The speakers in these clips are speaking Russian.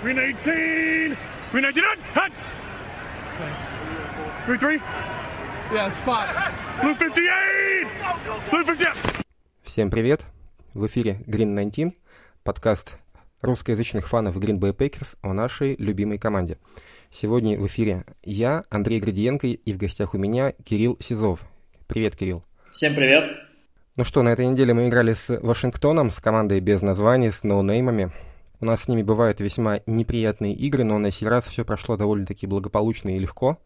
Green 18. Green 19. Hut. Hut. Green 3. Yeah, spot. Blue 58. Blue 58. Всем привет! В эфире Green 19, подкаст русскоязычных фанов Green Bay Packers о нашей любимой команде. Сегодня в эфире я, Андрей Градиенко, и в гостях у меня Кирилл Сизов. Привет, Кирилл. Всем привет. Ну что, на этой неделе мы играли с Вашингтоном, с командой без названия, с ноунеймами. У нас с ними бывают весьма неприятные игры, но на сей раз все прошло довольно-таки благополучно и легко,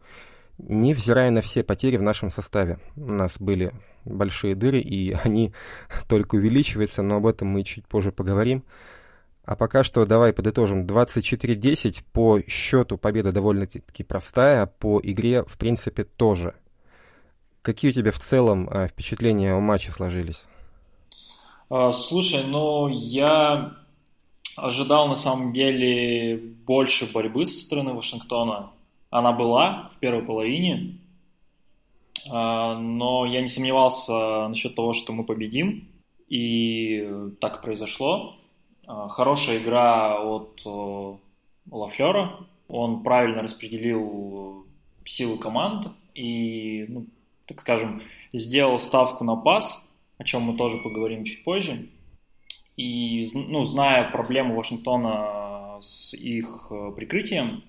невзирая на все потери в нашем составе. У нас были большие дыры, и они только увеличиваются, но об этом мы чуть позже поговорим. А пока что давай подытожим. 24-10 по счету победа довольно-таки простая, по игре в принципе тоже. Какие у тебя в целом э, впечатления о матче сложились? А, слушай, ну я ожидал на самом деле больше борьбы со стороны Вашингтона. Она была в первой половине, а, но я не сомневался насчет того, что мы победим, и так произошло. А, хорошая игра от э, Лафлера, он правильно распределил силы команд и, ну, так скажем, сделал ставку на пас, о чем мы тоже поговорим чуть позже. И, ну, зная проблему Вашингтона с их э, прикрытием,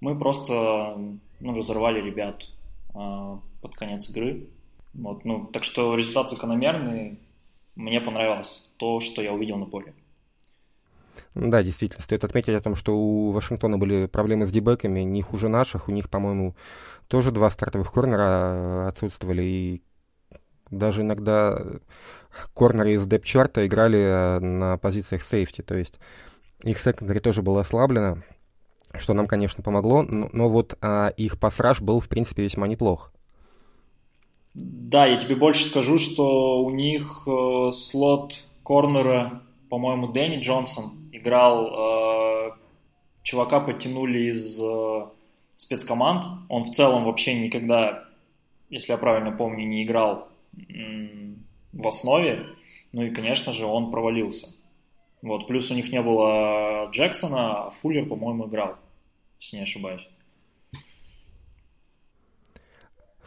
мы просто ну, разорвали ребят э, под конец игры. Вот, ну, так что результат закономерный. Мне понравилось то, что я увидел на поле. Да, действительно, стоит отметить о том, что у Вашингтона были проблемы с дебеками, не хуже наших. У них, по-моему, тоже два стартовых корнера отсутствовали, и даже иногда корнеры из депчарта играли э, на позициях сейфти, то есть их секондари тоже было ослаблено, что нам, конечно, помогло, но, но вот а, их пасраж был, в принципе, весьма неплох. Да, я тебе больше скажу, что у них э, слот корнера, по-моему, Дэнни Джонсон играл, э, чувака подтянули из э, спецкоманд, он в целом вообще никогда, если я правильно помню, не играл в основе, ну и, конечно же, он провалился. Вот, плюс у них не было Джексона, а Фуллер, по-моему, играл, если не ошибаюсь.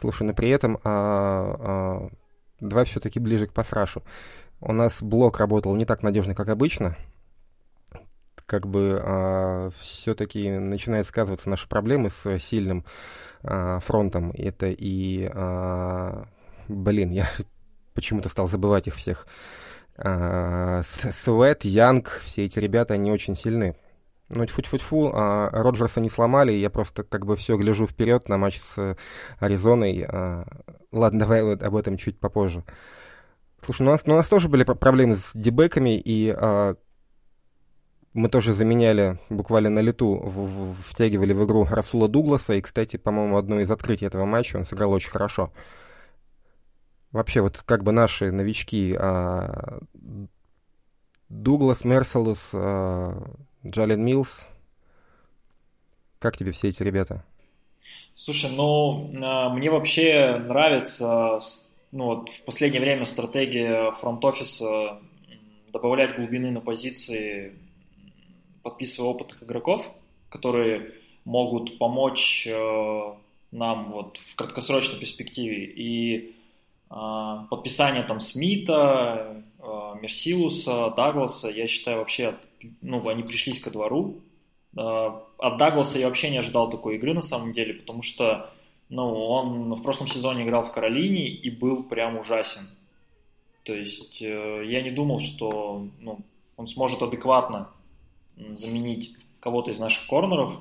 Слушай, но при этом а, а, давай все-таки ближе к пасрашу. У нас блок работал не так надежно, как обычно. Как бы а, все-таки начинают сказываться наши проблемы с сильным а, фронтом. Это и... А, блин, я почему-то стал забывать их всех. А, Свет, Янг, все эти ребята, они очень сильны. Ну, тьфу-тьфу-тьфу, а, Роджерса не сломали, я просто как бы все гляжу вперед на матч с Аризоной. А, ладно, давай вот об этом чуть попозже. Слушай, ну у нас, ну, у нас тоже были проблемы с дебеками, и а, мы тоже заменяли буквально на лету, в, в, втягивали в игру Расула Дугласа, и, кстати, по-моему, одно из открытий этого матча он сыграл очень хорошо. Вообще, вот как бы наши новички а, Дуглас, Мерселус, а, Джален Милс. Как тебе все эти ребята? Слушай, ну, а, мне вообще нравится, ну, вот в последнее время стратегия фронт-офиса добавлять глубины на позиции, подписывая опытных игроков, которые могут помочь э, нам вот в краткосрочной перспективе. И подписание там Смита, э, Мерсилуса, Дагласа, я считаю вообще ну, они пришлись ко двору. А, от Дагласа я вообще не ожидал такой игры на самом деле, потому что ну, он в прошлом сезоне играл в Каролине и был прям ужасен. То есть э, я не думал, что ну, он сможет адекватно заменить кого-то из наших корнеров,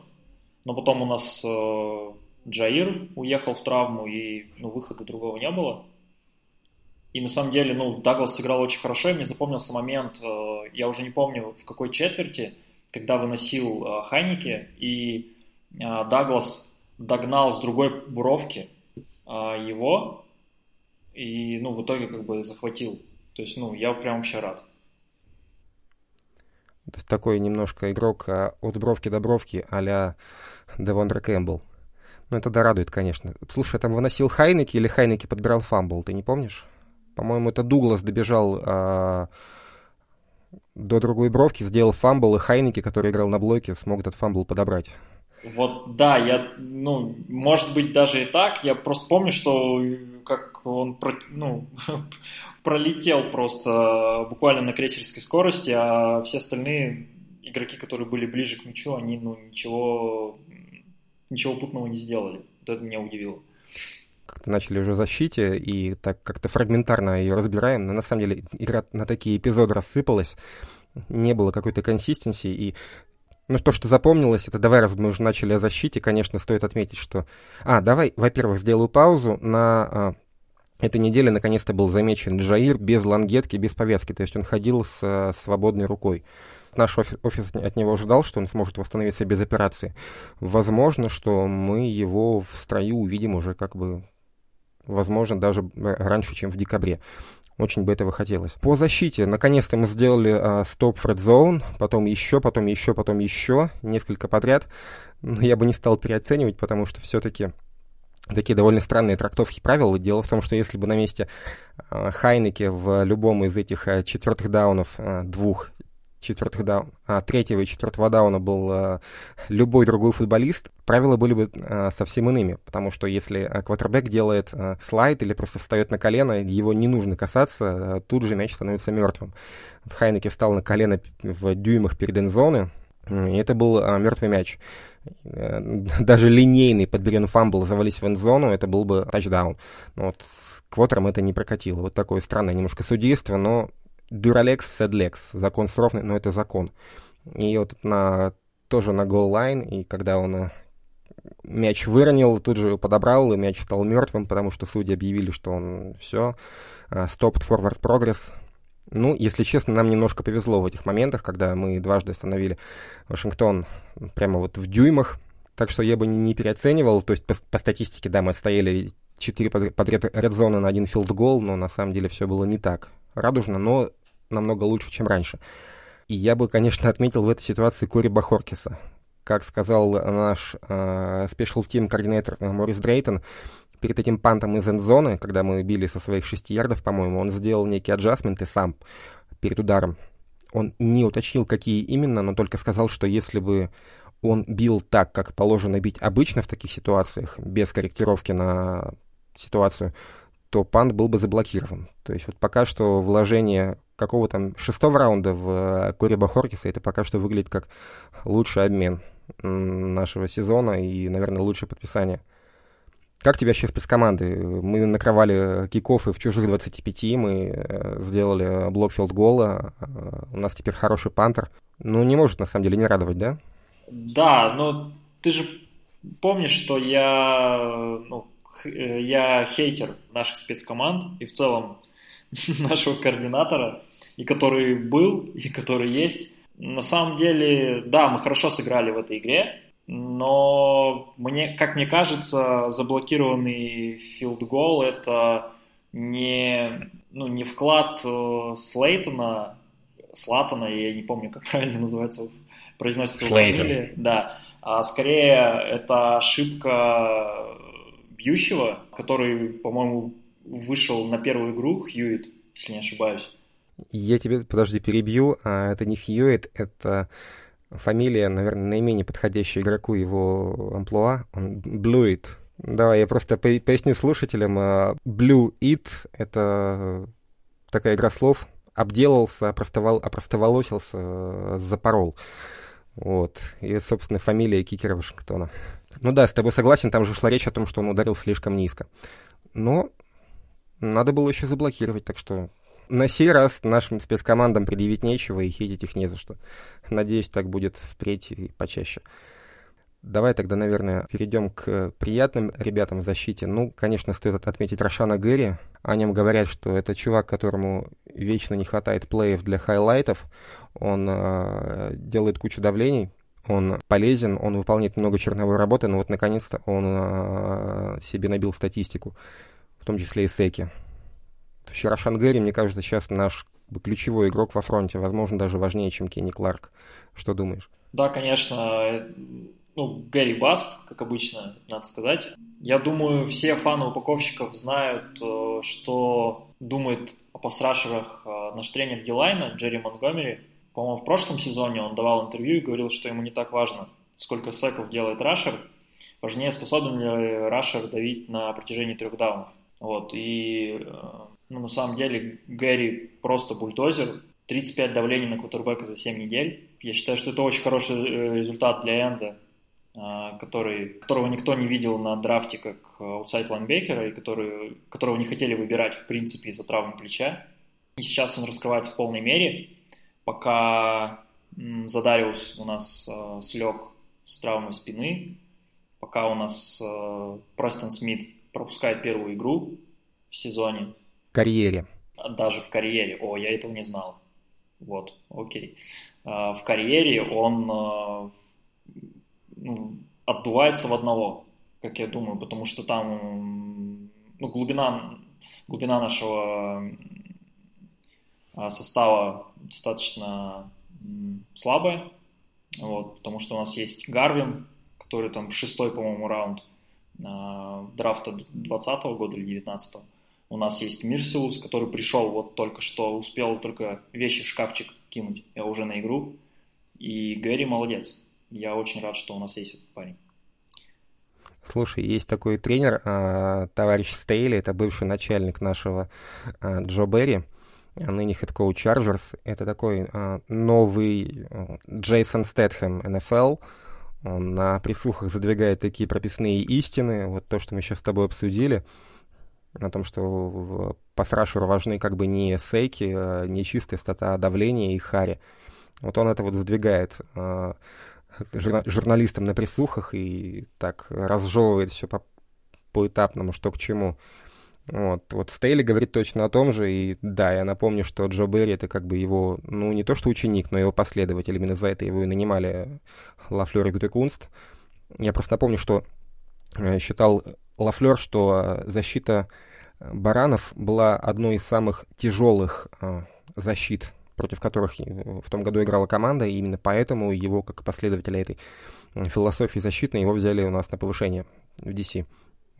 но потом у нас э, Джаир уехал в травму, и ну, выхода другого не было. И на самом деле, ну, Даглас сыграл очень хорошо, и мне запомнился момент, э, я уже не помню в какой четверти, когда выносил э, Хайники, и э, Даглас догнал с другой бровки его, и, ну, в итоге как бы захватил. То есть, ну, я прям вообще рад. То есть такой немножко игрок от бровки до бровки а-ля Де'Вондре Кэмпбелл. Ну, это да радует, конечно. Слушай, там выносил Хайнике или Хайнике подбирал fumble, ты не помнишь? По-моему, это Дуглас добежал, а, до другой бровки сделал fumble, и Хайнике, который играл на блоке, смог этот fumble подобрать. Вот, да, я, ну, может быть, даже и так. Я просто помню, что как он, ну, пролетел просто буквально на крейсерской скорости, а все остальные игроки, которые были ближе к мячу, они, ну, ничего, ничего путного не сделали. Вот это меня удивило как-то начали уже защите, и так как-то фрагментарно ее разбираем, но на самом деле игра на такие эпизоды рассыпалась, не было какой-то консистенции, и ну, то, что запомнилось, это давай, раз мы уже начали о защите, конечно, стоит отметить, что... А, давай, во-первых, сделаю паузу. На а, этой неделе наконец-то был замечен Джаир без лангетки, без повязки, то есть он ходил с а, свободной рукой. Наш офис, офис от него ожидал, что он сможет восстановиться без операции. Возможно, что мы его в строю увидим уже как бы возможно, даже э, раньше, чем в декабре. Очень бы этого хотелось. По защите, наконец-то мы сделали стоп Red Zone, потом еще, потом еще, потом еще, несколько подряд. Но я бы не стал переоценивать, потому что все-таки такие довольно странные трактовки правил. Дело в том, что если бы на месте э, Хайнеке в любом из этих э, четвертых даунов, э, двух четвертых даун, а, третьего и четвертого дауна был а, любой другой футболист, правила были бы а, совсем иными, потому что если а, квотербек делает а, слайд или просто встает на колено, его не нужно касаться, а, тут же мяч становится мертвым. Хайнике встал на колено в дюймах перед end zone ы, и это был а, мертвый мяч. Э, даже линейный подбери он fumble, завались в end zone у, это был бы тачдаун. Но вот с квотером это не прокатило. Вот такое странное немножко судейство, но Dura lex, sed lex, закон суров, но это закон. И вот на, тоже на goal line, и когда он э, мяч выронил, тут же подобрал, и мяч стал мертвым, потому что судьи объявили, что он все, stopped forward progress. Ну, если честно, нам немножко повезло в этих моментах, когда мы дважды остановили Вашингтон прямо вот в дюймах, так что я бы не переоценивал, то есть по, по статистике, да, мы отстояли 4 подряд red zone а на один field goal, но на самом деле все было не так радужно, но намного лучше, чем раньше. И я бы, конечно, отметил в этой ситуации Кори Бохоркеса. Как сказал наш special uh, team координатор Морис Дрейтон, перед этим пантом из эндзоны, когда мы били со своих 6 ярдов, по-моему, он сделал некие аджастменты сам перед ударом. Он не уточнил, какие именно, но только сказал, что если бы он бил так, как положено бить обычно в таких ситуациях, без корректировки на ситуацию, то пант был бы заблокирован. То есть вот пока что вложение какого там шестого раунда в э, Куриба Хоркиса, это пока что выглядит как лучший обмен нашего сезона и, наверное, лучшее подписание. Как тебе вообще спецкоманды? Мы накрывали кикофы в чужих 25, мы э, сделали блокфилд гола, э, у нас теперь хороший пантер. Ну, не может, на самом деле, не радовать, да? Да, но ты же помнишь, что я ну, я хейтер наших спецкоманд и в целом нашего координатора, и который был, и который есть. На самом деле, да, мы хорошо сыграли в этой игре, но мне, как мне кажется, заблокированный филдгол это не, ну, не вклад э, Слейтона, Слатона, я не помню, как правильно называется, произносится его фамилия, да, а скорее это ошибка бьющего, который, по-моему, вышел на первую игру, Хьюит, если не ошибаюсь. Я тебе, подожди, перебью. А, это не Хьюит, это фамилия, наверное, наименее подходящая игроку его амплуа. Он Блуит. Давай, я просто поясню слушателям. А, Blue It — это такая игра слов. Обделался, опростовол, опростоволосился, запорол. Вот. И, собственно, фамилия кикера Вашингтона. Ну да, с тобой согласен, там же шла речь о том, что он ударил слишком низко. Но надо было еще заблокировать, так что на сей раз нашим спецкомандам предъявить нечего и хейтить их не за что. Надеюсь, так будет впредь и почаще. Давай тогда, наверное, перейдем к приятным ребятам в защите. Ну, конечно, стоит отметить Рошана Гэри. О нем говорят, что это чувак, которому вечно не хватает play ев для highlight ов. Он э, делает кучу давлений, он полезен, он выполняет много черновой работы, но вот наконец-то он э, себе набил статистику, в том числе и секи. Рошан Гэри, мне кажется, сейчас наш ключевой игрок во фронте, возможно, даже важнее, чем Кенни Кларк. Что думаешь? Да, конечно. ну, Гэри Баст, как обычно, надо сказать. Я думаю, все фаны упаковщиков знают, э, что думает о пасрашерах э, наш тренер Дилайна, Джерри Монгомери. По-моему, в прошлом сезоне он давал интервью и говорил, что ему не так важно, сколько секов делает рашер, важнее, способен ли рашер давить на протяжении трех даунов. Вот, и э, ну, на самом деле Гэри просто бульдозер, 35 давлений на квотербека за 7 недель. Я считаю, что это очень хороший результат для Энда, а, который, которого никто не видел на драфте как аутсайд лайнбекера, и который, которого не хотели выбирать в принципе из-за травмы плеча. И сейчас он раскрывается в полной мере, пока Задариус у нас э, слег с травмой спины, пока у нас э, Престон Смит пропускает первую игру в сезоне. В карьере. Даже в карьере. О, я этого не знал. Вот, окей. Э, в карьере он э, ну, отдувается в одного, как я думаю, потому что там ну, глубина, глубина нашего состава достаточно слабая, вот, потому что у нас есть Гарвин, который там шестой, по-моему, раунд э, драфта 20 года или 19 -го. У нас есть Мирсилус, который пришел вот только что, успел только вещи в шкафчик кинуть, я уже на игру. И Гэри молодец. Я очень рад, что у нас есть этот парень. Слушай, есть такой тренер, а, товарищ Стейли, это бывший начальник нашего а, Джо Берри, а ныне head coach Чарджерс. Это такой новый Джейсон Стэтхэм НФЛ. Он на пресухах задвигает такие прописные истины. Вот то, что мы сейчас с тобой обсудили, о том, что pass rusher у важны как бы не sack и, не чистая стата давления и hurry. Вот он это вот задвигает журналистам на пресухах и так разжевывает все по, поэтапному, что к чему. Вот, вот Стейли говорит точно о том же, и да, я напомню, что Джо Берри это как бы его, ну не то что ученик, но его последователь, именно за это его и нанимали Лафлер и Гутекунст. Я просто напомню, что э, считал Лафлер, что защита баранов была одной из самых тяжелых э, защит против которых э, в том году играла команда, и именно поэтому его, как последователя этой философии защитной, его взяли у нас на повышение в DC.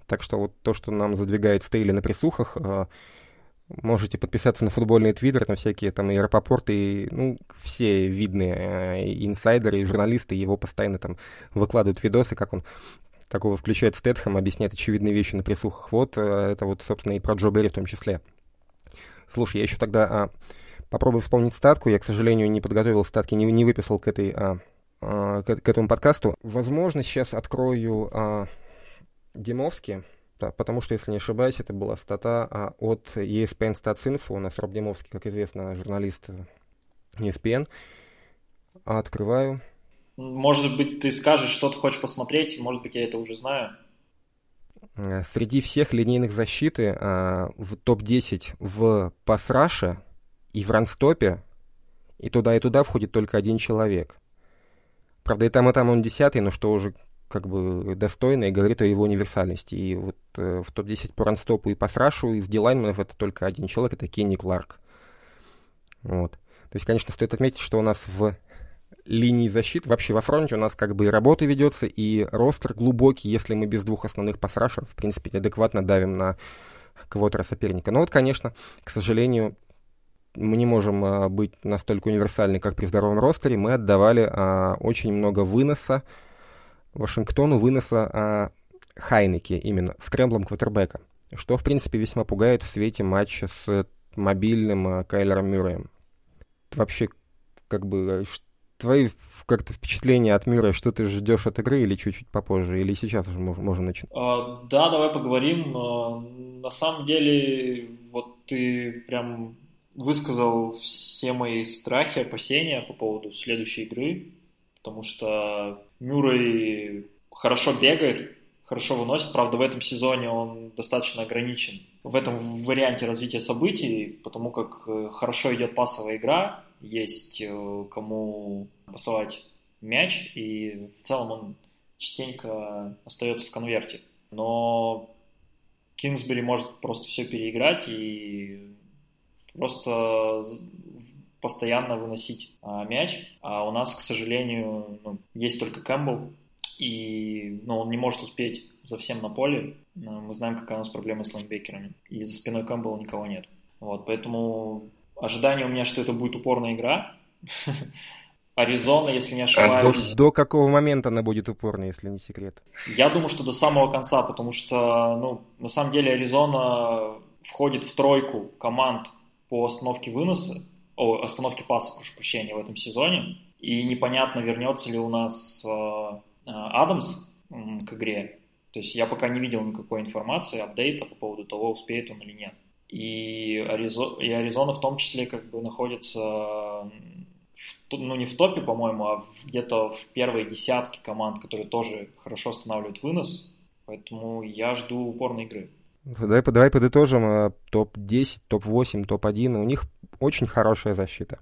Так что вот то, что нам задвигает Стейли на присухах, э, можете подписаться на футбольный твиттер, на всякие там и ну, все видные э, инсайдеры и журналисты его постоянно там выкладывают видосы, как он такого включает Стэтхэм, объясняет очевидные вещи на присухах. Вот это вот, собственно, и про Джо Берри в том числе. Слушай, я еще тогда а, Попробую вспомнить статку. Я, к сожалению, не подготовил статки, не, не выписал к, этой, а, а, к, к этому подкасту. Возможно, сейчас открою а, Димовский, да, потому что, если не ошибаюсь, это была стата а, от ESPN StatsInfo. У нас Роб Димовский, как известно, журналист ESPN. Открываю. Может быть, ты скажешь, что ты хочешь посмотреть, может быть, я это уже знаю. Среди всех линейных защиты а, в топ-10 в пасраше и в ранстопе, и туда, и туда входит только один человек. Правда, и там, и там он десятый, но что уже как бы достойно и говорит о его универсальности. И вот э, в топ-10 по ранстопу и по срашу из дилайнменов это только один человек, это Кенни Кларк. Вот. То есть, конечно, стоит отметить, что у нас в линии защиты, вообще во фронте у нас как бы и работа ведется, и ростер глубокий, если мы без двух основных пасрашеров, в принципе, адекватно давим на квотера соперника. Но вот, конечно, к сожалению, мы не можем а, быть настолько универсальны, как при здоровом ростере. Мы отдавали а, очень много выноса Вашингтону, выноса а, Хайнеке, именно скрэмблом квотербека, что, в принципе, весьма пугает в свете матча с мобильным а, Кайлером Мюрреем. Вообще, как бы, твои как-то впечатления от Мюррея, что ты ждешь от игры или чуть-чуть попозже, или сейчас уже можем, можем начать? А, да, давай поговорим. А, на самом деле, вот ты прям высказал все мои страхи, опасения по поводу следующей игры, потому что Мюррей хорошо бегает, хорошо выносит. Правда, в этом сезоне он достаточно ограничен в этом варианте развития событий, потому как э, хорошо идет пасовая игра, есть э, кому пасовать мяч, и в целом он частенько остается в конверте. Но Кингсбери может просто все переиграть и просто постоянно выносить а, мяч. А у нас, к сожалению, ну, есть только Кэмпбелл, и ну, он не может успеть за всем на поле. Мы знаем, какая у нас проблема с лайнбекерами. И за спиной Кэмпбелла никого нет. Вот, поэтому ожидание у меня, что это будет упорная игра. Аризона, если не ошибаюсь. А до, до какого момента она будет упорной, если не секрет? Я думаю, что до самого конца, потому что, ну, на самом деле Аризона входит в тройку команд по остановке выноса, о, остановке паса, прошу прощения, в этом сезоне. И непонятно, вернется ли у нас э, Адамс к игре. То есть я пока не видел никакой информации, апдейта по поводу того, успеет он или нет. И, Аризо... и Аризона в том числе как бы находится, в... ну не в топе, по-моему, а где-то в первой десятке команд, которые тоже хорошо останавливают вынос. Поэтому я жду упорной игры. Давай, давай подытожим. Топ-10, топ-8, топ-1. У них очень хорошая защита.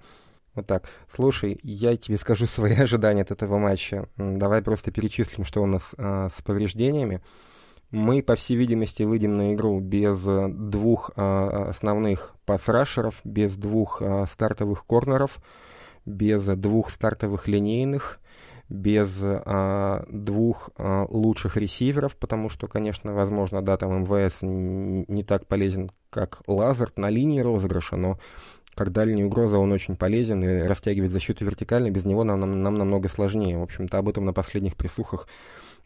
Вот так. Слушай, я тебе скажу свои ожидания от этого матча. Давай просто перечислим, что у нас а, с повреждениями. Мы, по всей видимости, выйдем на игру без двух а, основных пасрашеров, без двух а, стартовых корнеров, без двух стартовых линейных, без а, двух а, лучших ресиверов, потому что, конечно, возможно, да, там МВС не так полезен, как Лазард на линии розыгрыша, но как дальняя угроза он очень полезен и растягивает защиту вертикально, без него нам, нам, нам намного сложнее. В общем-то, об этом на последних прислухах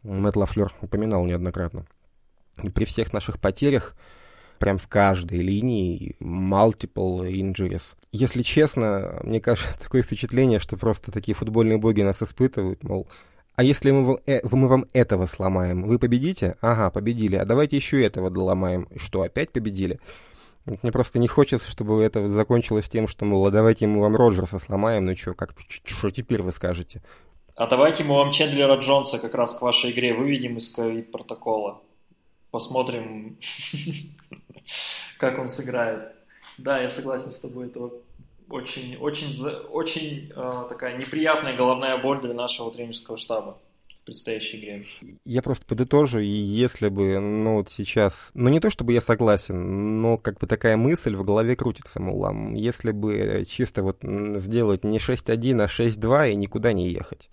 Мэтт Лафлер упоминал неоднократно. И при всех наших потерях, прям в каждой линии, multiple injuries. Если честно, мне кажется, такое впечатление, что просто такие футбольные боги нас испытывают, мол, а если мы, э, мы вам этого сломаем, вы победите? Ага, победили. А давайте еще этого доломаем. Что, опять победили? Мне просто не хочется, чтобы это закончилось тем, что, мол, а давайте мы вам Роджерса сломаем, ну что, как, что теперь вы скажете? А давайте мы вам Чендлера Джонса как раз к вашей игре выведем из ковид-протокола. Посмотрим, как он сыграет. Да, я согласен с тобой, это очень, очень, очень э, такая неприятная головная боль для нашего тренерского штаба предстоящей игре. Я просто подытожу, и если бы, ну вот сейчас, ну не то чтобы я согласен, но как бы такая мысль в голове крутится, мол, а если бы чисто вот сделать не 6-1, а 6-2 и никуда не ехать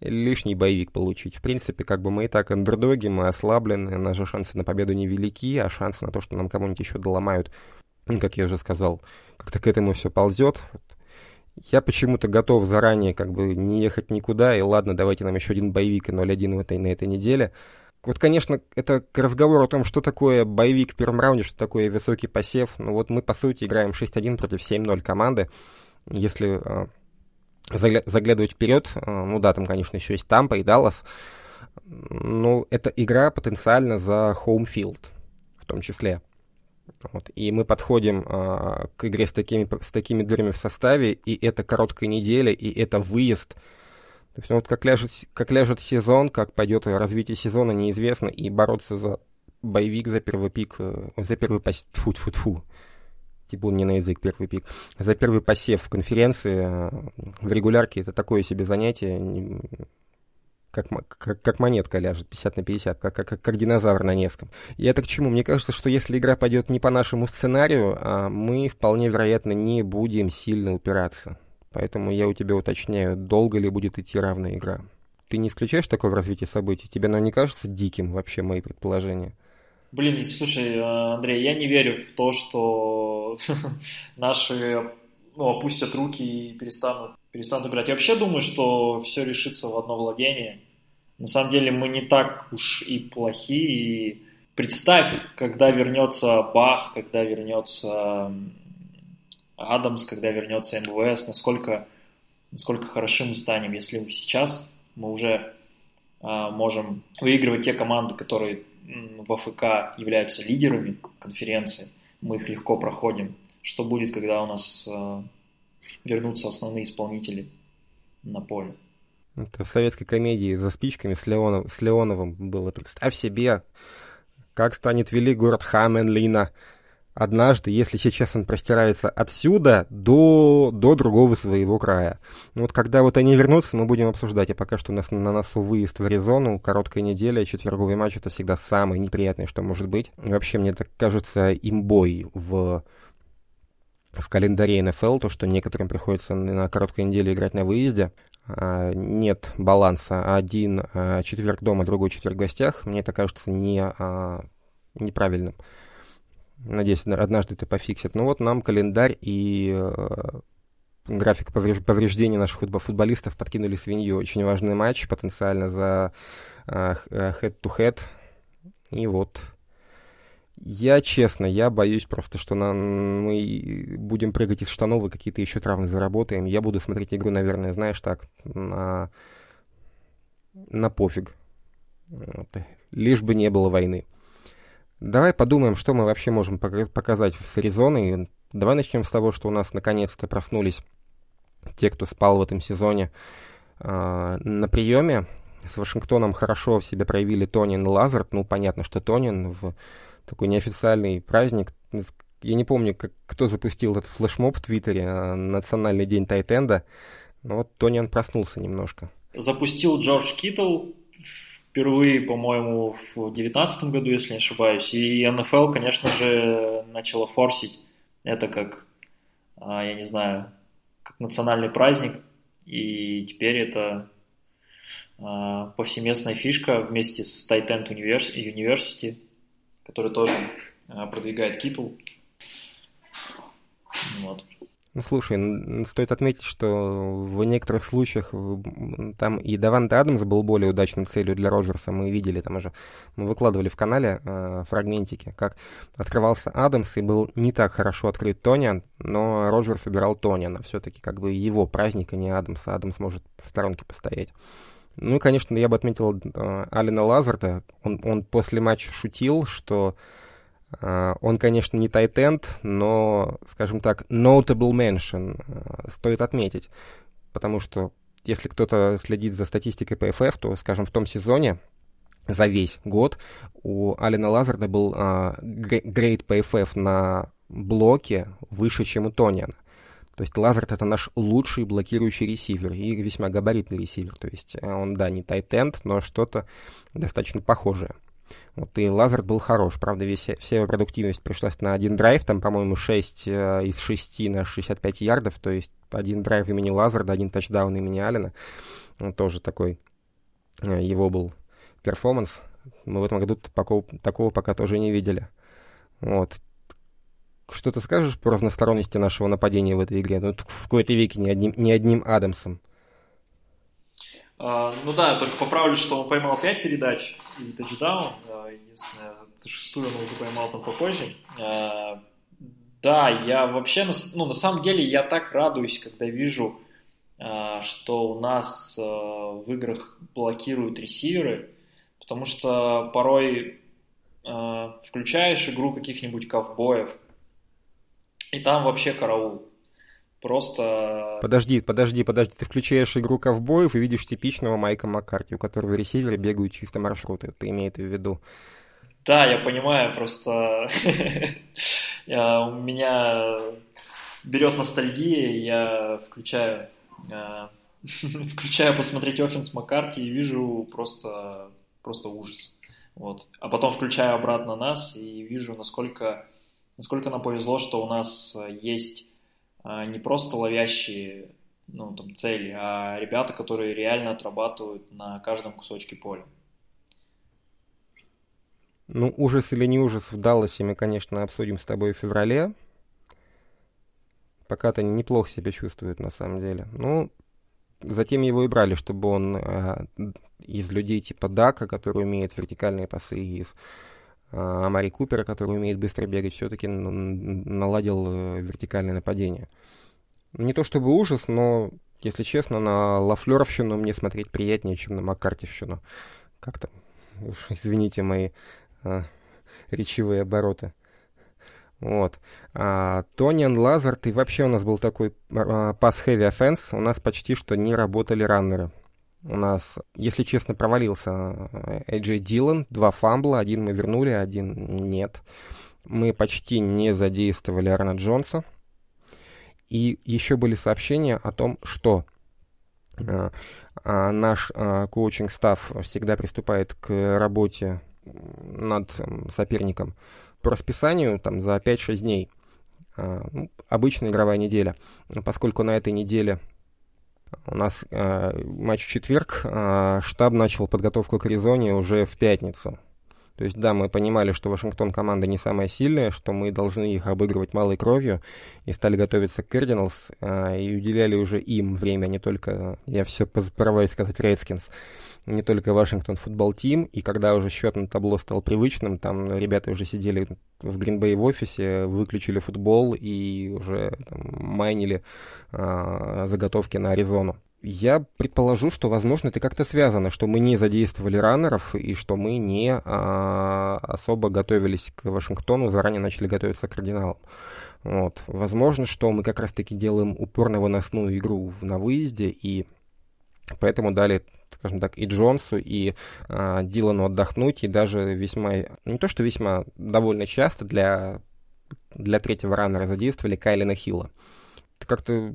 лишний боевик получить. В принципе, как бы мы и так андердоги, мы ослаблены, наши шансы на победу невелики, а шансы на то, что нам кому-нибудь еще доломают, как я уже сказал, как-то к этому все ползет. Я почему-то готов заранее как бы не ехать никуда, и ладно, давайте нам еще один боевик и 0-1 в этой, на этой неделе. Вот, конечно, это разговор о том, что такое боевик в первом раунде, что такое высокий посев. Ну вот мы, по сути, играем 6-1 против 7-0 команды. Если э, заглядывать вперед, э, ну да, там, конечно, еще есть Тампа и Даллас, но это игра потенциально за хоумфилд в том числе. Вот. И мы подходим а, к игре с такими, с такими дырами в составе, и это короткая неделя, и это выезд. То есть, ну, вот как ляжет, как ляжет сезон, как пойдет развитие сезона, неизвестно, и бороться за боевик, за первый пик, э, за первый пас... Фу, фу, фу. Типа не на язык первый пик. За первый посев в конференции э, в регулярке это такое себе занятие как, как, как монетка ляжет, 50 на 50, как, как, как динозавр на Невском. И это к чему? Мне кажется, что если игра пойдет не по нашему сценарию, а мы вполне вероятно не будем сильно упираться. Поэтому я у тебя уточняю, долго ли будет идти равная игра. Ты не исключаешь такое в развитии событий? Тебе оно не кажется диким вообще, мои предположения? Блин, слушай, Андрей, я не верю в то, что наши ну, опустят руки и перестанут, перестанут играть. Я вообще думаю, что все решится в одно владение. На самом деле мы не так уж и плохи. И представь, когда вернется Бах, когда вернется Адамс, когда вернется МВС, насколько, насколько хороши мы станем, если сейчас мы уже а, можем выигрывать те команды, которые в АФК являются лидерами конференции, мы их легко проходим что будет, когда у нас э, вернутся основные исполнители на поле. Это в советской комедии «За спичками» с, Леонов, с Леоновым было. Представь себе, как станет велик город Хаменлина однажды, если сейчас он простирается отсюда до, до другого своего края. Ну вот когда вот они вернутся, мы будем обсуждать. А пока что у нас на носу выезд в Аризону, короткая неделя, четверговый матч это всегда самое неприятное, что может быть. Вообще, мне так кажется, имбой в в календаре НФЛ, то, что некоторым приходится на короткой неделе играть на выезде, нет баланса. Один а, четверг дома, другой четверг в гостях. Мне это кажется не, а, неправильным. Надеюсь, однажды это пофиксит. Ну вот нам календарь и график повреждений наших футболистов подкинули свинью. Очень важный матч, потенциально за head-to-head. И вот я, честно, я боюсь просто, что нам, мы будем прыгать из штанов и какие-то еще травмы заработаем. Я буду смотреть игру, наверное, знаешь, так, на, на пофиг. Вот. Лишь бы не было войны. Давай подумаем, что мы вообще можем показать с Аризоной. Давай начнем с того, что у нас наконец-то проснулись те, кто спал в этом сезоне э, на приеме. С Вашингтоном хорошо в себе проявили Тонин и Лазард. Ну, понятно, что Тонин в такой неофициальный праздник. Я не помню, как, кто запустил этот флешмоб в Твиттере, а, национальный день Тайтенда. Но вот Тониан проснулся немножко. Запустил Джордж Киттл впервые, по-моему, в 2019 году, если не ошибаюсь. И НФЛ, конечно же, начала форсить это как, а, я не знаю, как национальный праздник. И теперь это а, повсеместная фишка вместе с Tight End University который тоже а, продвигает Китл. Вот. Ну, слушай, стоит отметить, что в некоторых случаях там и Даванте Адамс был более удачной целью для Роджерса. Мы видели там уже, мы выкладывали в канале э, фрагментики, как открывался Адамс и был не так хорошо открыт Тониан, но Роджерс собирал Тониана. Все-таки как бы его праздник, а не Адамса. Адамс может в сторонке постоять. Ну и, конечно, я бы отметил э, Алина Лазарта. Он, он после матча шутил, что э, он, конечно, не тайтенд, но, скажем так, notable mention э, стоит отметить. Потому что если кто-то следит за статистикой PFF, то, скажем, в том сезоне за весь год у Алина Лазарда был э, грейд PFF на блоке выше, чем у Тониана. То есть Лазард это наш лучший блокирующий ресивер и весьма габаритный ресивер. То есть э, он, да, не тайтенд, но что-то достаточно похожее. Вот и Лазард был хорош. Правда, весь, вся его продуктивность пришлась на один драйв, там, по-моему, 6 э, из 6 на 65 ярдов, то есть один драйв имени Лазарда, один тачдаун имени Алина. Он тоже такой, э, его был перформанс. Мы в этом году такого, такого пока тоже не видели. Вот. Что ты скажешь по разносторонности нашего нападения в этой игре? Ну, в какой-то веке не одним, не одним Адамсом. Uh, ну да, только поправлю, что он поймал 5 передач и тачдаун. Uh, единственное, шестую он уже поймал там попозже. Uh, да, я вообще, ну, на самом деле, я так радуюсь, когда вижу, что у нас в играх блокируют ресиверы, потому что порой включаешь игру каких-нибудь ковбоев, и там вообще караул. Просто... Подожди, подожди, подожди. Ты включаешь игру ковбоев и видишь типичного Майка Маккарти, у которого ресиверы бегают чисто маршруты. Ты имеешь в виду? Да, я понимаю, просто у меня берет ностальгия, я включаю а, включаю посмотреть офенс Маккарти и вижу просто, просто ужас. Вот. А потом включаю обратно нас и вижу, насколько насколько нам повезло, что у нас э, есть э, не просто ловящие ну, там, цели, а ребята, которые реально отрабатывают на каждом кусочке поля. Ну, ужас или не ужас в Далласе мы, конечно, обсудим с тобой в феврале. Пока-то неплохо себя чувствует, на самом деле. Ну, затем его и брали, чтобы он э, из людей типа Дака, который умеет вертикальные пасы, из а, Амари Купера, который умеет быстро бегать, все-таки наладил э, вертикальное нападение. Не то чтобы ужас, но, если честно, на Лафлеровщину мне смотреть приятнее, чем на Маккартивщину. Как-то, уж извините мои а, речевые обороты. Вот. А, Тониан Лазард, и вообще у нас был такой а, пас-heavy offense, у нас почти что не работали раннеры. У нас, если честно, провалился Эйджей Дилан. Два фамбла, один мы вернули, один нет. Мы почти не задействовали Арна Джонса. И еще были сообщения о том, что э, э, наш э, коучинг-став всегда приступает к работе над соперником по расписанию там, за 5-6 дней. ну, обычная игровая неделя. Поскольку на этой неделе у нас матч в четверг, штаб начал подготовку к Аризоне уже в пятницу. То есть, да, мы понимали, что Вашингтон команда не самая сильная, что мы должны их обыгрывать малой кровью, и стали готовиться к Кардиналс, и уделяли уже им время, не только, я все порываюсь сказать, Redskins, не только Вашингтон футбол тим, и когда уже счет на табло стал привычным, там ребята уже сидели в Гринбей в офисе, выключили футбол и уже там, майнили а, заготовки на Аризону. Я предположу, что, возможно, это как-то связано, что мы не задействовали раннеров и что мы не а, особо готовились к Вашингтону, заранее начали готовиться к кардиналам. Вот. Возможно, что мы как раз-таки делаем упор на выносную игру на выезде, и поэтому дали, скажем так, и Джонсу, и а, Дилану отдохнуть, и даже весьма, не то что весьма, довольно часто для, для третьего раннера задействовали Кайлина Хилла. Как-то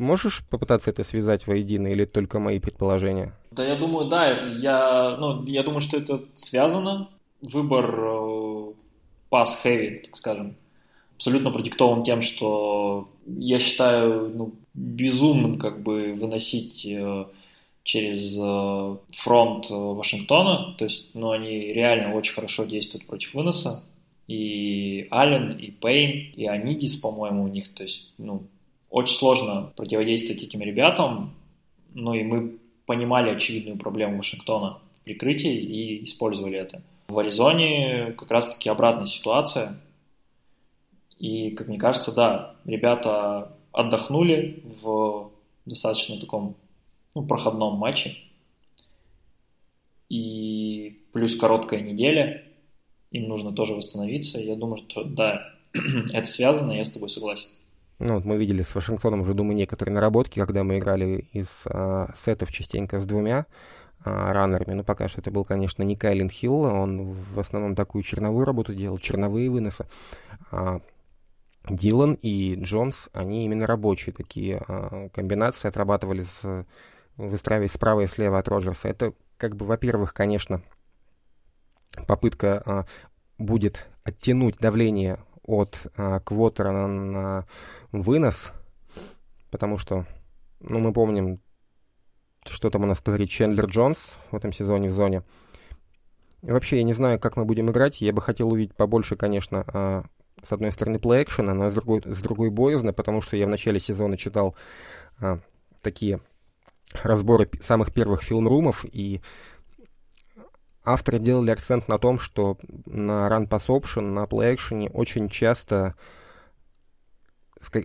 Можешь попытаться это связать воедино или только мои предположения? Да, я думаю, да, это я, ну, я думаю, что это связано. Выбор э, пас-хэви, так скажем, абсолютно продиктован тем, что я считаю ну, безумным как бы выносить э, через э, фронт Вашингтона. То есть, ну, они реально очень хорошо действуют против выноса. И Аллен, и Пейн, и Анидис, по-моему, у них, то есть, ну, очень сложно противодействовать этим ребятам, ну и мы понимали очевидную проблему Вашингтона в прикрытии и использовали это. В Аризоне как раз-таки обратная ситуация. И, как мне кажется, да, ребята отдохнули в достаточно таком ну, проходном матче. И плюс короткая неделя, им нужно тоже восстановиться. Я думаю, что да, это связано, я с тобой согласен. Ну, вот мы видели с Вашингтоном уже, думаю, некоторые наработки, когда мы играли из а, сетов частенько с двумя а, раннерами. Но пока что это был, конечно, не Кайлин Хилл, он в основном такую черновую работу делал, черновые выносы. А, Дилан и Джонс, они именно рабочие такие а, комбинации отрабатывали, с, выстраиваясь справа и слева от Роджерса. Это, как бы, во-первых, конечно, попытка а, будет оттянуть давление от а, квотера на, на вынос, потому что, ну, мы помним, что там у нас творит Чендлер Джонс в этом сезоне в зоне. И вообще, я не знаю, как мы будем играть. Я бы хотел увидеть побольше, конечно, а, с одной стороны, плей-экшена, но с другой, с другой боязно, потому что я в начале сезона читал а, такие разборы самых первых фильм-румов, и авторы делали акцент на том, что на Run Pass Option, на Play Action очень часто,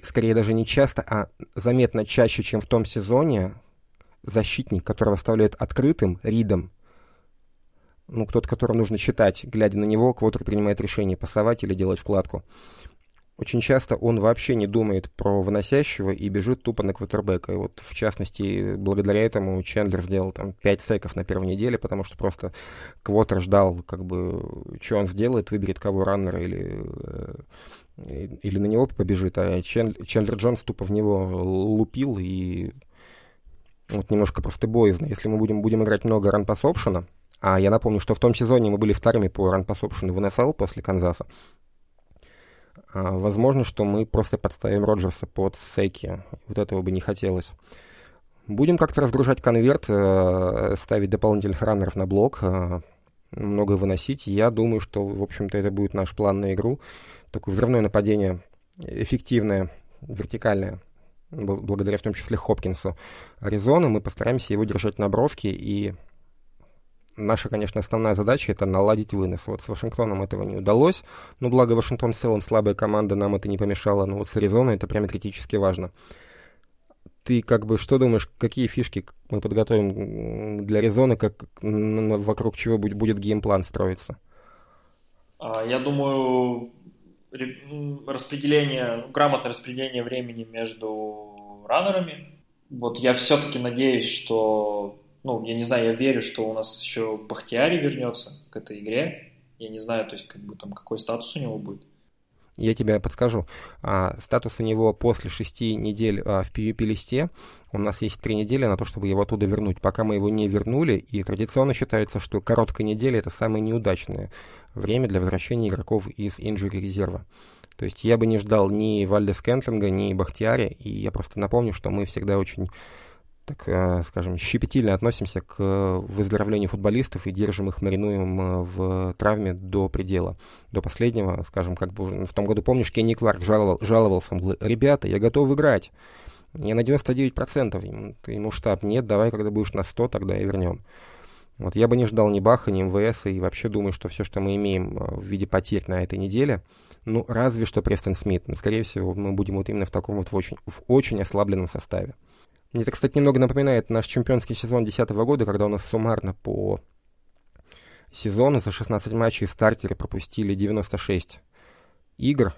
скорее даже не часто, а заметно чаще, чем в том сезоне, защитник, которого оставляют открытым, ридом, ну, кто-то, которого нужно читать, глядя на него, квотер принимает решение, пасовать или делать вкладку. Очень часто он вообще не думает про выносящего и бежит тупо на квотербека. И вот, в частности, благодаря этому Чендлер сделал там 5 секов на первой неделе, потому что просто квотер ждал, как бы, что он сделает, выберет кого раннера или, э, или на него побежит. А Чендлер Джонс тупо в него лупил и вот немножко просто боязно. Если мы будем, будем играть много ран-пас опшена, а я напомню, что в том сезоне мы были вторыми по ран-пас опшену в НФЛ после Канзаса, возможно, что мы просто подставим Роджерса под Секи. Вот этого бы не хотелось. Будем как-то разгружать конверт, э, ставить дополнительных раннеров на блок, э, много выносить. Я думаю, что, в общем-то, это будет наш план на игру. Такое взрывное нападение, эффективное, вертикальное, благодаря в том числе Хопкинсу Аризоны. Мы постараемся его держать на бровке и наша, конечно, основная задача это наладить вынос. Вот с Вашингтоном этого не удалось, но благо Вашингтон в целом слабая команда, нам это не помешало, но вот с Аризоной это прямо критически важно. Ты как бы что думаешь, какие фишки мы подготовим для Аризоны, как вокруг чего будет, будет геймплан строиться? А, я думаю, распределение, грамотное распределение времени между раннерами. Вот я все-таки надеюсь, что ну, я не знаю, я верю, что у нас еще Бахтиари вернется к этой игре. Я не знаю, то есть, как бы там, какой статус у него будет. Я тебе подскажу. А, статус у него после шести недель а, в PvP-листе. У нас есть три недели на то, чтобы его оттуда вернуть. Пока мы его не вернули, и традиционно считается, что короткая неделя — это самое неудачное время для возвращения игроков из инжури резерва. То есть я бы не ждал ни Вальдес Кентлинга, ни Бахтиари, и я просто напомню, что мы всегда очень так э, скажем, щепетильно относимся к выздоровлению футболистов и держим их, маринуем э, в травме до предела, до последнего, скажем, как бы в том году, помнишь, Кенни Кларк жаловал, жаловался, говорил, ребята, я готов играть, я на 99%, ему, ему штаб, нет, давай, когда будешь на 100, тогда и вернем. Вот я бы не ждал ни Баха, ни МВС, и вообще думаю, что все, что мы имеем э, в виде потерь на этой неделе, ну, разве что Престон Смит, но, скорее всего, мы будем вот именно в таком вот в очень, в очень ослабленном составе. Мне это, кстати, немного напоминает наш чемпионский сезон 2010 года, когда у нас суммарно по сезону за 16 матчей стартеры пропустили 96 игр.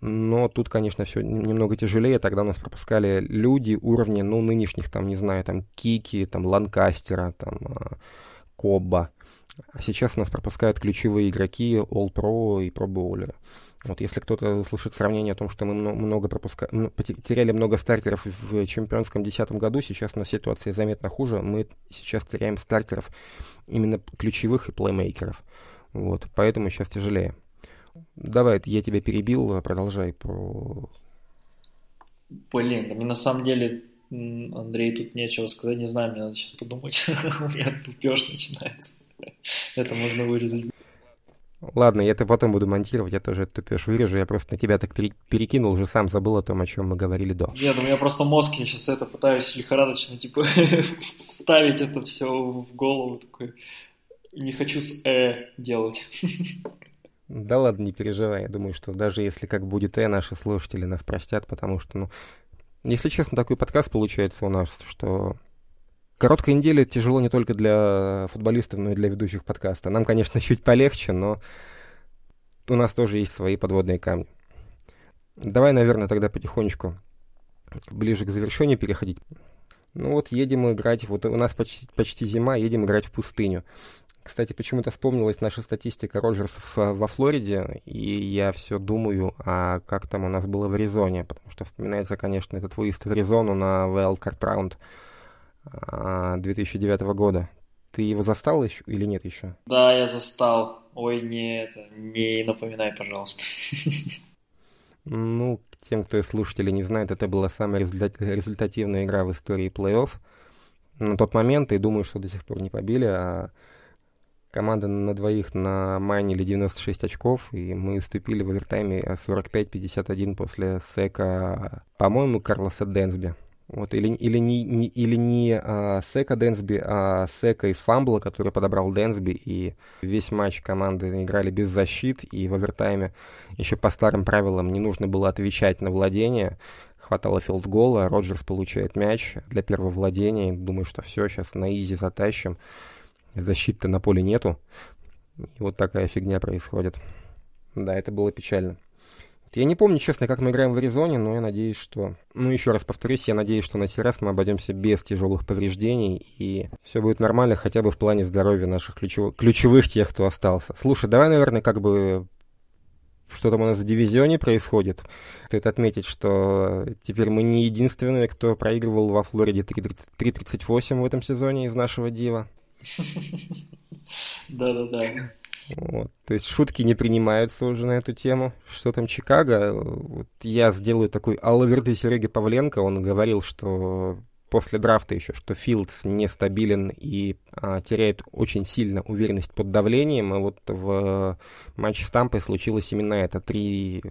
Но тут, конечно, все немного тяжелее. Тогда у нас пропускали люди уровня, ну, нынешних, там, не знаю, там, Кики, там, Ланкастера, там, а, Кобба. А сейчас у нас пропускают ключевые игроки All-Pro и Pro Bowler. Вот если кто-то услышит сравнение о том, что мы много пропуска... потеряли много стартеров в чемпионском 2010 году, сейчас у нас ситуация заметно хуже. Мы сейчас теряем стартеров именно ключевых и плеймейкеров. Вот, поэтому сейчас тяжелее. Давай, я тебя перебил, продолжай про... Блин, мне на самом деле, Андрей, тут нечего сказать, не знаю, мне надо сейчас подумать. У меня тупеж начинается. Это можно вырезать. Ладно, я это потом буду монтировать, я тоже это тупешь вырежу. Я просто на тебя так перекинул, уже сам забыл о том, о чем мы говорили до. Нет, у меня просто мозг, я сейчас это пытаюсь лихорадочно, типа, вставить это все в голову, такой, не хочу с «э» делать. Да ладно, не переживай. Я думаю, что даже если как будет «э», наши слушатели нас простят, потому что, ну, если честно, такой подкаст получается у нас, что Короткая неделя тяжело не только для футболистов, но и для ведущих подкаста. Нам, конечно, чуть полегче, но у нас тоже есть свои подводные камни. Давай, наверное, тогда потихонечку ближе к завершению переходить. Ну вот едем играть, вот у нас почти, почти зима, едем играть в пустыню. Кстати, почему-то вспомнилась наша статистика Роджерсов э, во Флориде, и я все думаю, а как там у нас было в Аризоне, потому что вспоминается, конечно, этот выезд в Аризону на Wildcard Round – 2009 а, года. Ты его застал еще или нет еще? Да, я застал. Ой, нет, не напоминай, пожалуйста. Ну, тем, кто из слушателей не знает, это была самая результативная игра в истории плей-офф. На тот момент, и думаю, что до сих пор не побили, а команда на двоих на майнили 96 очков, и мы уступили в овертайме 45-51 после сека, по-моему, Карлоса Денсби. Вот, или, или не, не, или не а, sack а Дэнсби, а sack а и fumble а, который подобрал Дэнсби, и весь матч команды играли без защит, и в овертайме еще по старым правилам не нужно было отвечать на владение, хватало field goal а, Роджерс получает мяч для первого владения, думаю, что все, сейчас на easy затащим, защиты на поле нету, и вот такая фигня происходит. Да, это было печально. Я не помню, честно, как мы играем в Аризоне, но я надеюсь, что... Ну, еще раз повторюсь, я надеюсь, что на сей раз мы обойдемся без тяжелых повреждений, и все будет нормально хотя бы в плане здоровья наших ключевых, ключевых тех, кто остался. Слушай, давай, наверное, как бы что там у нас в дивизионе происходит. Стоит отметить, что теперь мы не единственные, кто проигрывал во Флориде 3.38 в этом сезоне из нашего дива. Да-да-да. Вот. То есть шутки не принимаются уже на эту тему. Что там Чикаго? Вот я сделаю такой алаверды Сереги Павленко. Он говорил, что после драфта еще, что Филдс нестабилен и а, теряет очень сильно уверенность под давлением. И вот в матче с Тампой случилось именно это. Три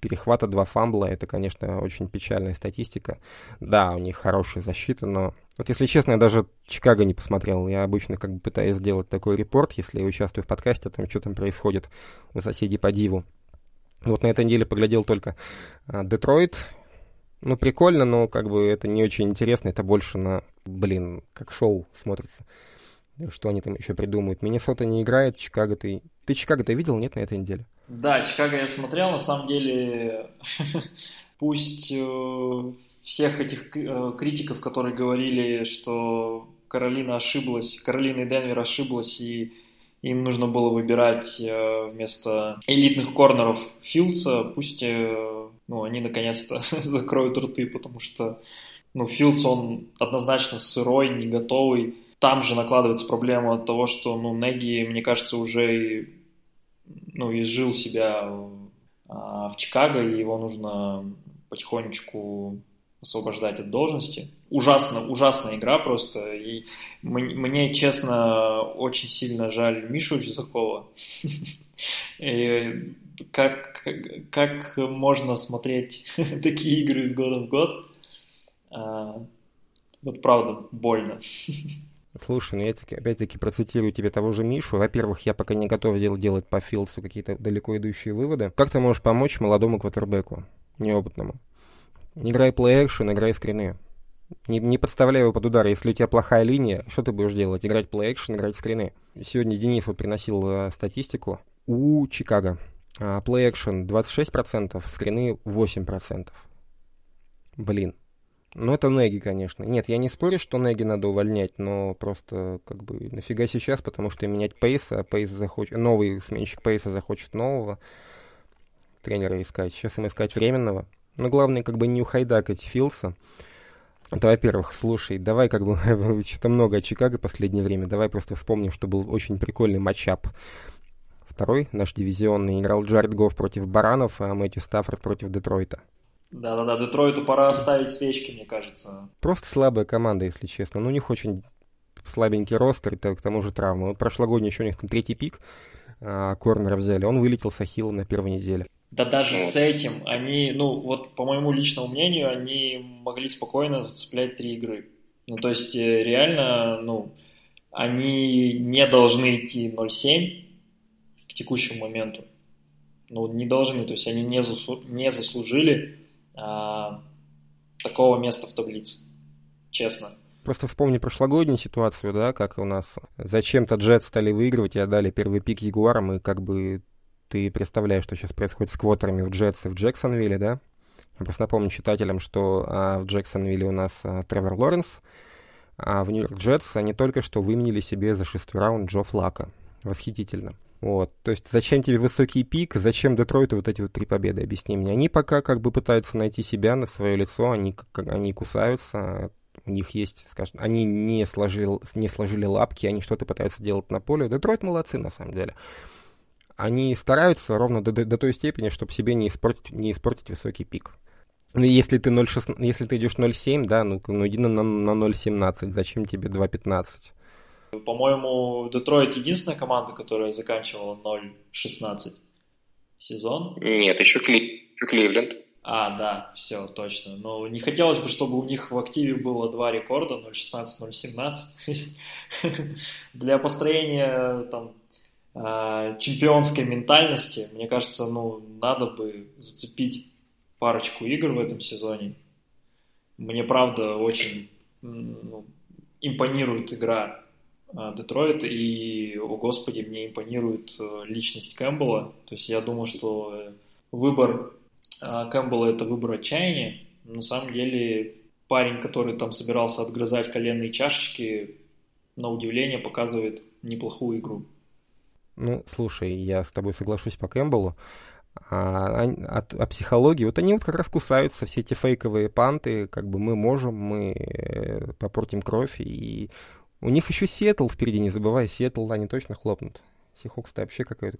перехвата, два фамбла. Это, конечно, очень печальная статистика. Да, у них хорошая защита, но... Вот если честно, я даже Чикаго не посмотрел. Я обычно как бы пытаюсь сделать такой репорт, если я участвую в подкасте, там что там происходит у соседей по диву. Вот на этой неделе поглядел только а, Детройт. Ну, прикольно, но как бы это не очень интересно. Это больше на, блин, как шоу смотрится. Что они там еще придумают. Миннесота не играет, Чикаго ты... Ты Чикаго-то видел, нет, на этой неделе? Да, Чикаго я смотрел, на самом деле, пусть э, всех этих э, критиков, которые говорили, что Каролина ошиблась, Каролина и Денвер ошиблась, и им нужно было выбирать э, вместо элитных корнеров Филдса, пусть ну, они наконец-то закроют рты, потому что ну, Филдс, он однозначно сырой, не готовый. Там же накладывается проблема от того, что ну, Неги, мне кажется, уже ну, изжил себя в Чикаго, и его нужно потихонечку освобождать от должности. Ужасно, ужасная игра просто. И мне, честно, очень сильно жаль Мишу Чесакова. Как, как можно смотреть такие игры из года в год? А, вот правда, больно. Слушай, ну я опять-таки процитирую тебе того же Мишу. Во-первых, я пока не готов делать, делать по Филдсу какие-то далеко идущие выводы. Как ты можешь помочь молодому квотербеку, неопытному? Играй плей-экшен, играй скрины. Не, не подставляй его под удар. Если у тебя плохая линия, что ты будешь делать? Играть плей-экшен, играть скрины. Сегодня Денис вот приносил э, статистику у Чикаго. А, плей-экшен 26%, скрины 8%. Блин. Ну, это Неги, конечно. Нет, я не спорю, что Неги надо увольнять, но просто, как бы, нафига сейчас, потому что менять Пейса, а Пейс захочет... Новый сменщик Пейса захочет нового тренера искать. Сейчас им искать временного. Но главное, как бы не ухайдакать Филса. Это, во-первых, слушай, давай как бы, что-то много о Чикаго в последнее время, давай просто вспомним, что был очень прикольный матчап. Второй, наш дивизионный, играл Джаред Гофф против Баранов, а Мэтью Стаффорд против Детройта. Да-да-да, Детройту пора ставить свечки, мне кажется. Просто слабая команда, если честно. Ну, у них очень слабенький ростер, и к тому же травмы. Вот прошлогодний еще у них там третий пик, а, корнера взяли, он вылетел с Ахиллом на первой неделе. Да даже с этим они, ну вот по моему личному мнению, они могли спокойно зацеплять три игры. Ну то есть э, реально, ну, они не должны идти 0-7 к текущему моменту. Ну, не должны, то есть они не, засу- не заслужили а, такого места в таблице, честно. Просто вспомни прошлогоднюю ситуацию, да, как у нас зачем-то Джет стали выигрывать и отдали первый пик Ягуарам, и как бы ты представляешь, что сейчас происходит с квотерами в Джетс и в Джексонвилле, да? Я просто напомню читателям, что а, в Джексонвилле у нас а, Тревор Лоренс, а в Нью-Йорк Джетс они только что выменили себе за шестой раунд Джо Флака. Восхитительно. Вот, то есть зачем тебе высокий пик, зачем Детройту вот эти вот три победы, объясни мне. Они пока как бы пытаются найти себя на свое лицо, они, они кусаются, у них есть, скажем, они не сложили, не сложили лапки, они что-то пытаются делать на поле. Детройт молодцы, на самом деле они стараются ровно до, до, до той степени, чтобы себе не испортить, не испортить высокий пик. Ну, если ты 0,6, если ты идешь 0,7, да, ну, ну иди на, на, на 0,17, зачем тебе 2,15? По-моему, Детройт единственная команда, которая заканчивала 0,16 сезон. Нет, еще, Кли... еще Кливленд. А, да, все, точно. Но не хотелось бы, чтобы у них в активе было два рекорда, 0.16, 0.17. Для построения там чемпионской ментальности, мне кажется, ну, надо бы зацепить парочку игр в этом сезоне. Мне, правда, очень ну, импонирует игра э, Детройт, и, о господи, мне импонирует э, личность Кэмпбелла. То есть я думаю, что выбор э, Кэмпбелла – это выбор отчаяния. На самом деле парень, который там собирался отгрызать коленные чашечки, на удивление показывает неплохую игру. Ну, слушай, я с тобой соглашусь по Кэмпбеллу. А, а, а, а психологии, вот они вот как раз кусаются, все эти фейковые панты, как бы мы можем, мы э, попортим кровь, и у них еще Сиэтл впереди, не забывай, Сиэтл, они точно хлопнут. Сихокс-то вообще какой-то...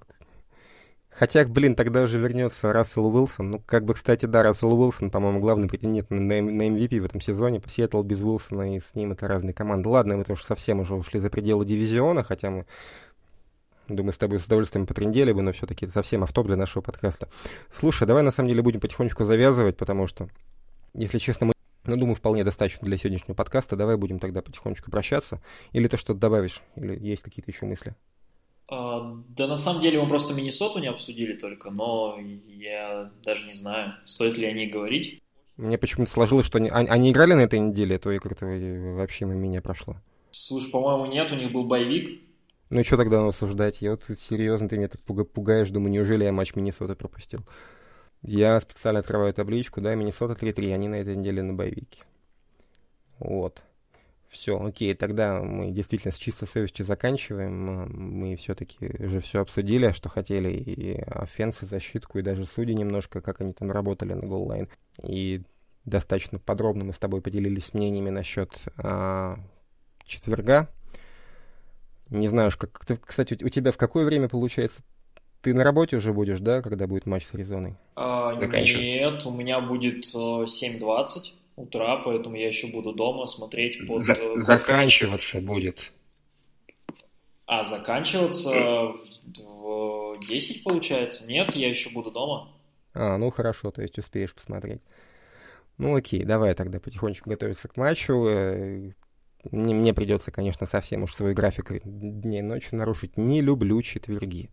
Хотя, блин, тогда уже вернется Рассел Уилсон. Ну, как бы, кстати, да, Рассел Уилсон, по-моему, главный претендент на, на MVP в этом сезоне. Сиэтл без Уилсона и с ним это разные команды. Ладно, мы тоже совсем уже ушли за пределы дивизиона, хотя мы Думаю, с тобой с удовольствием потрендели бы, но все-таки это совсем автоп для нашего подкаста. Слушай, давай на самом деле будем потихонечку завязывать, потому что, если честно, мы, ну, думаю, вполне достаточно для сегодняшнего подкаста. Давай будем тогда потихонечку прощаться. Или ты что-то добавишь? Или есть какие-то еще мысли? А, да на самом деле мы просто Миннесоту не обсудили только, но я даже не знаю, стоит ли о ней говорить. Мне почему-то сложилось, что они, они играли на этой неделе, то и как-то вообще мимо меня прошло. Слушай, по-моему, нет, у них был боевик, ну и что тогда обсуждать? Я вот серьезно, ты меня так пугаешь, думаю, неужели я матч Миннесоты пропустил? Я специально открываю табличку, да, Миннесота 3-3, они на этой неделе на боевике. Вот. Все, окей, тогда мы действительно с чистой совестью заканчиваем. Мы все-таки уже все обсудили, что хотели, и офенсы, защитку, и даже судьи немножко, как они там работали на голлайн. И достаточно подробно мы с тобой поделились мнениями насчет а, четверга, не знаю, как, кстати, у тебя в какое время получается ты на работе уже будешь, да, когда будет матч с Аризоной? А, нет, у меня будет 7.20 утра, поэтому я еще буду дома смотреть под... За заканчиваться будет. А, заканчиваться в 10, получается? Нет, я еще буду дома. А, ну хорошо, то есть успеешь посмотреть. Ну окей, давай тогда потихонечку готовиться к матчу. Мне, мне придется, конечно, совсем уж свой график дней и ночи нарушить. Не люблю четверги.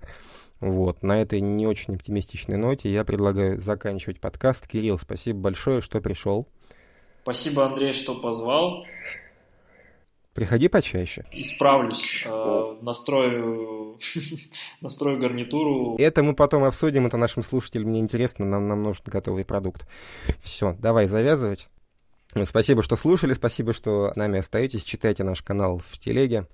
Вот, на этой не очень оптимистичной ноте я предлагаю заканчивать подкаст. Кирилл, спасибо большое, что пришел. Спасибо, Андрей, что позвал. Приходи почаще. Исправлюсь. Э, настрою, настрою гарнитуру. Это мы потом обсудим, это нашим слушателям не интересно, нам, нам нужен готовый продукт. Все, давай завязывать. Ну, спасибо, что слушали, спасибо, что нами остаетесь. Читайте наш канал в телеге.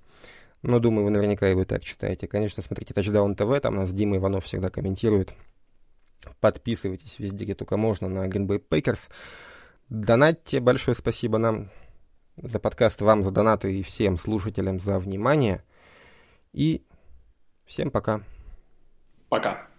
Но думаю, вы наверняка и вы так читаете. Конечно, смотрите Touchdown TV, там нас Дима Иванов всегда комментирует. Подписывайтесь везде, где только можно, на Green Bay Packers. Донатьте, большое спасибо нам за подкаст, вам за донаты и всем слушателям за внимание. И всем пока. Пока.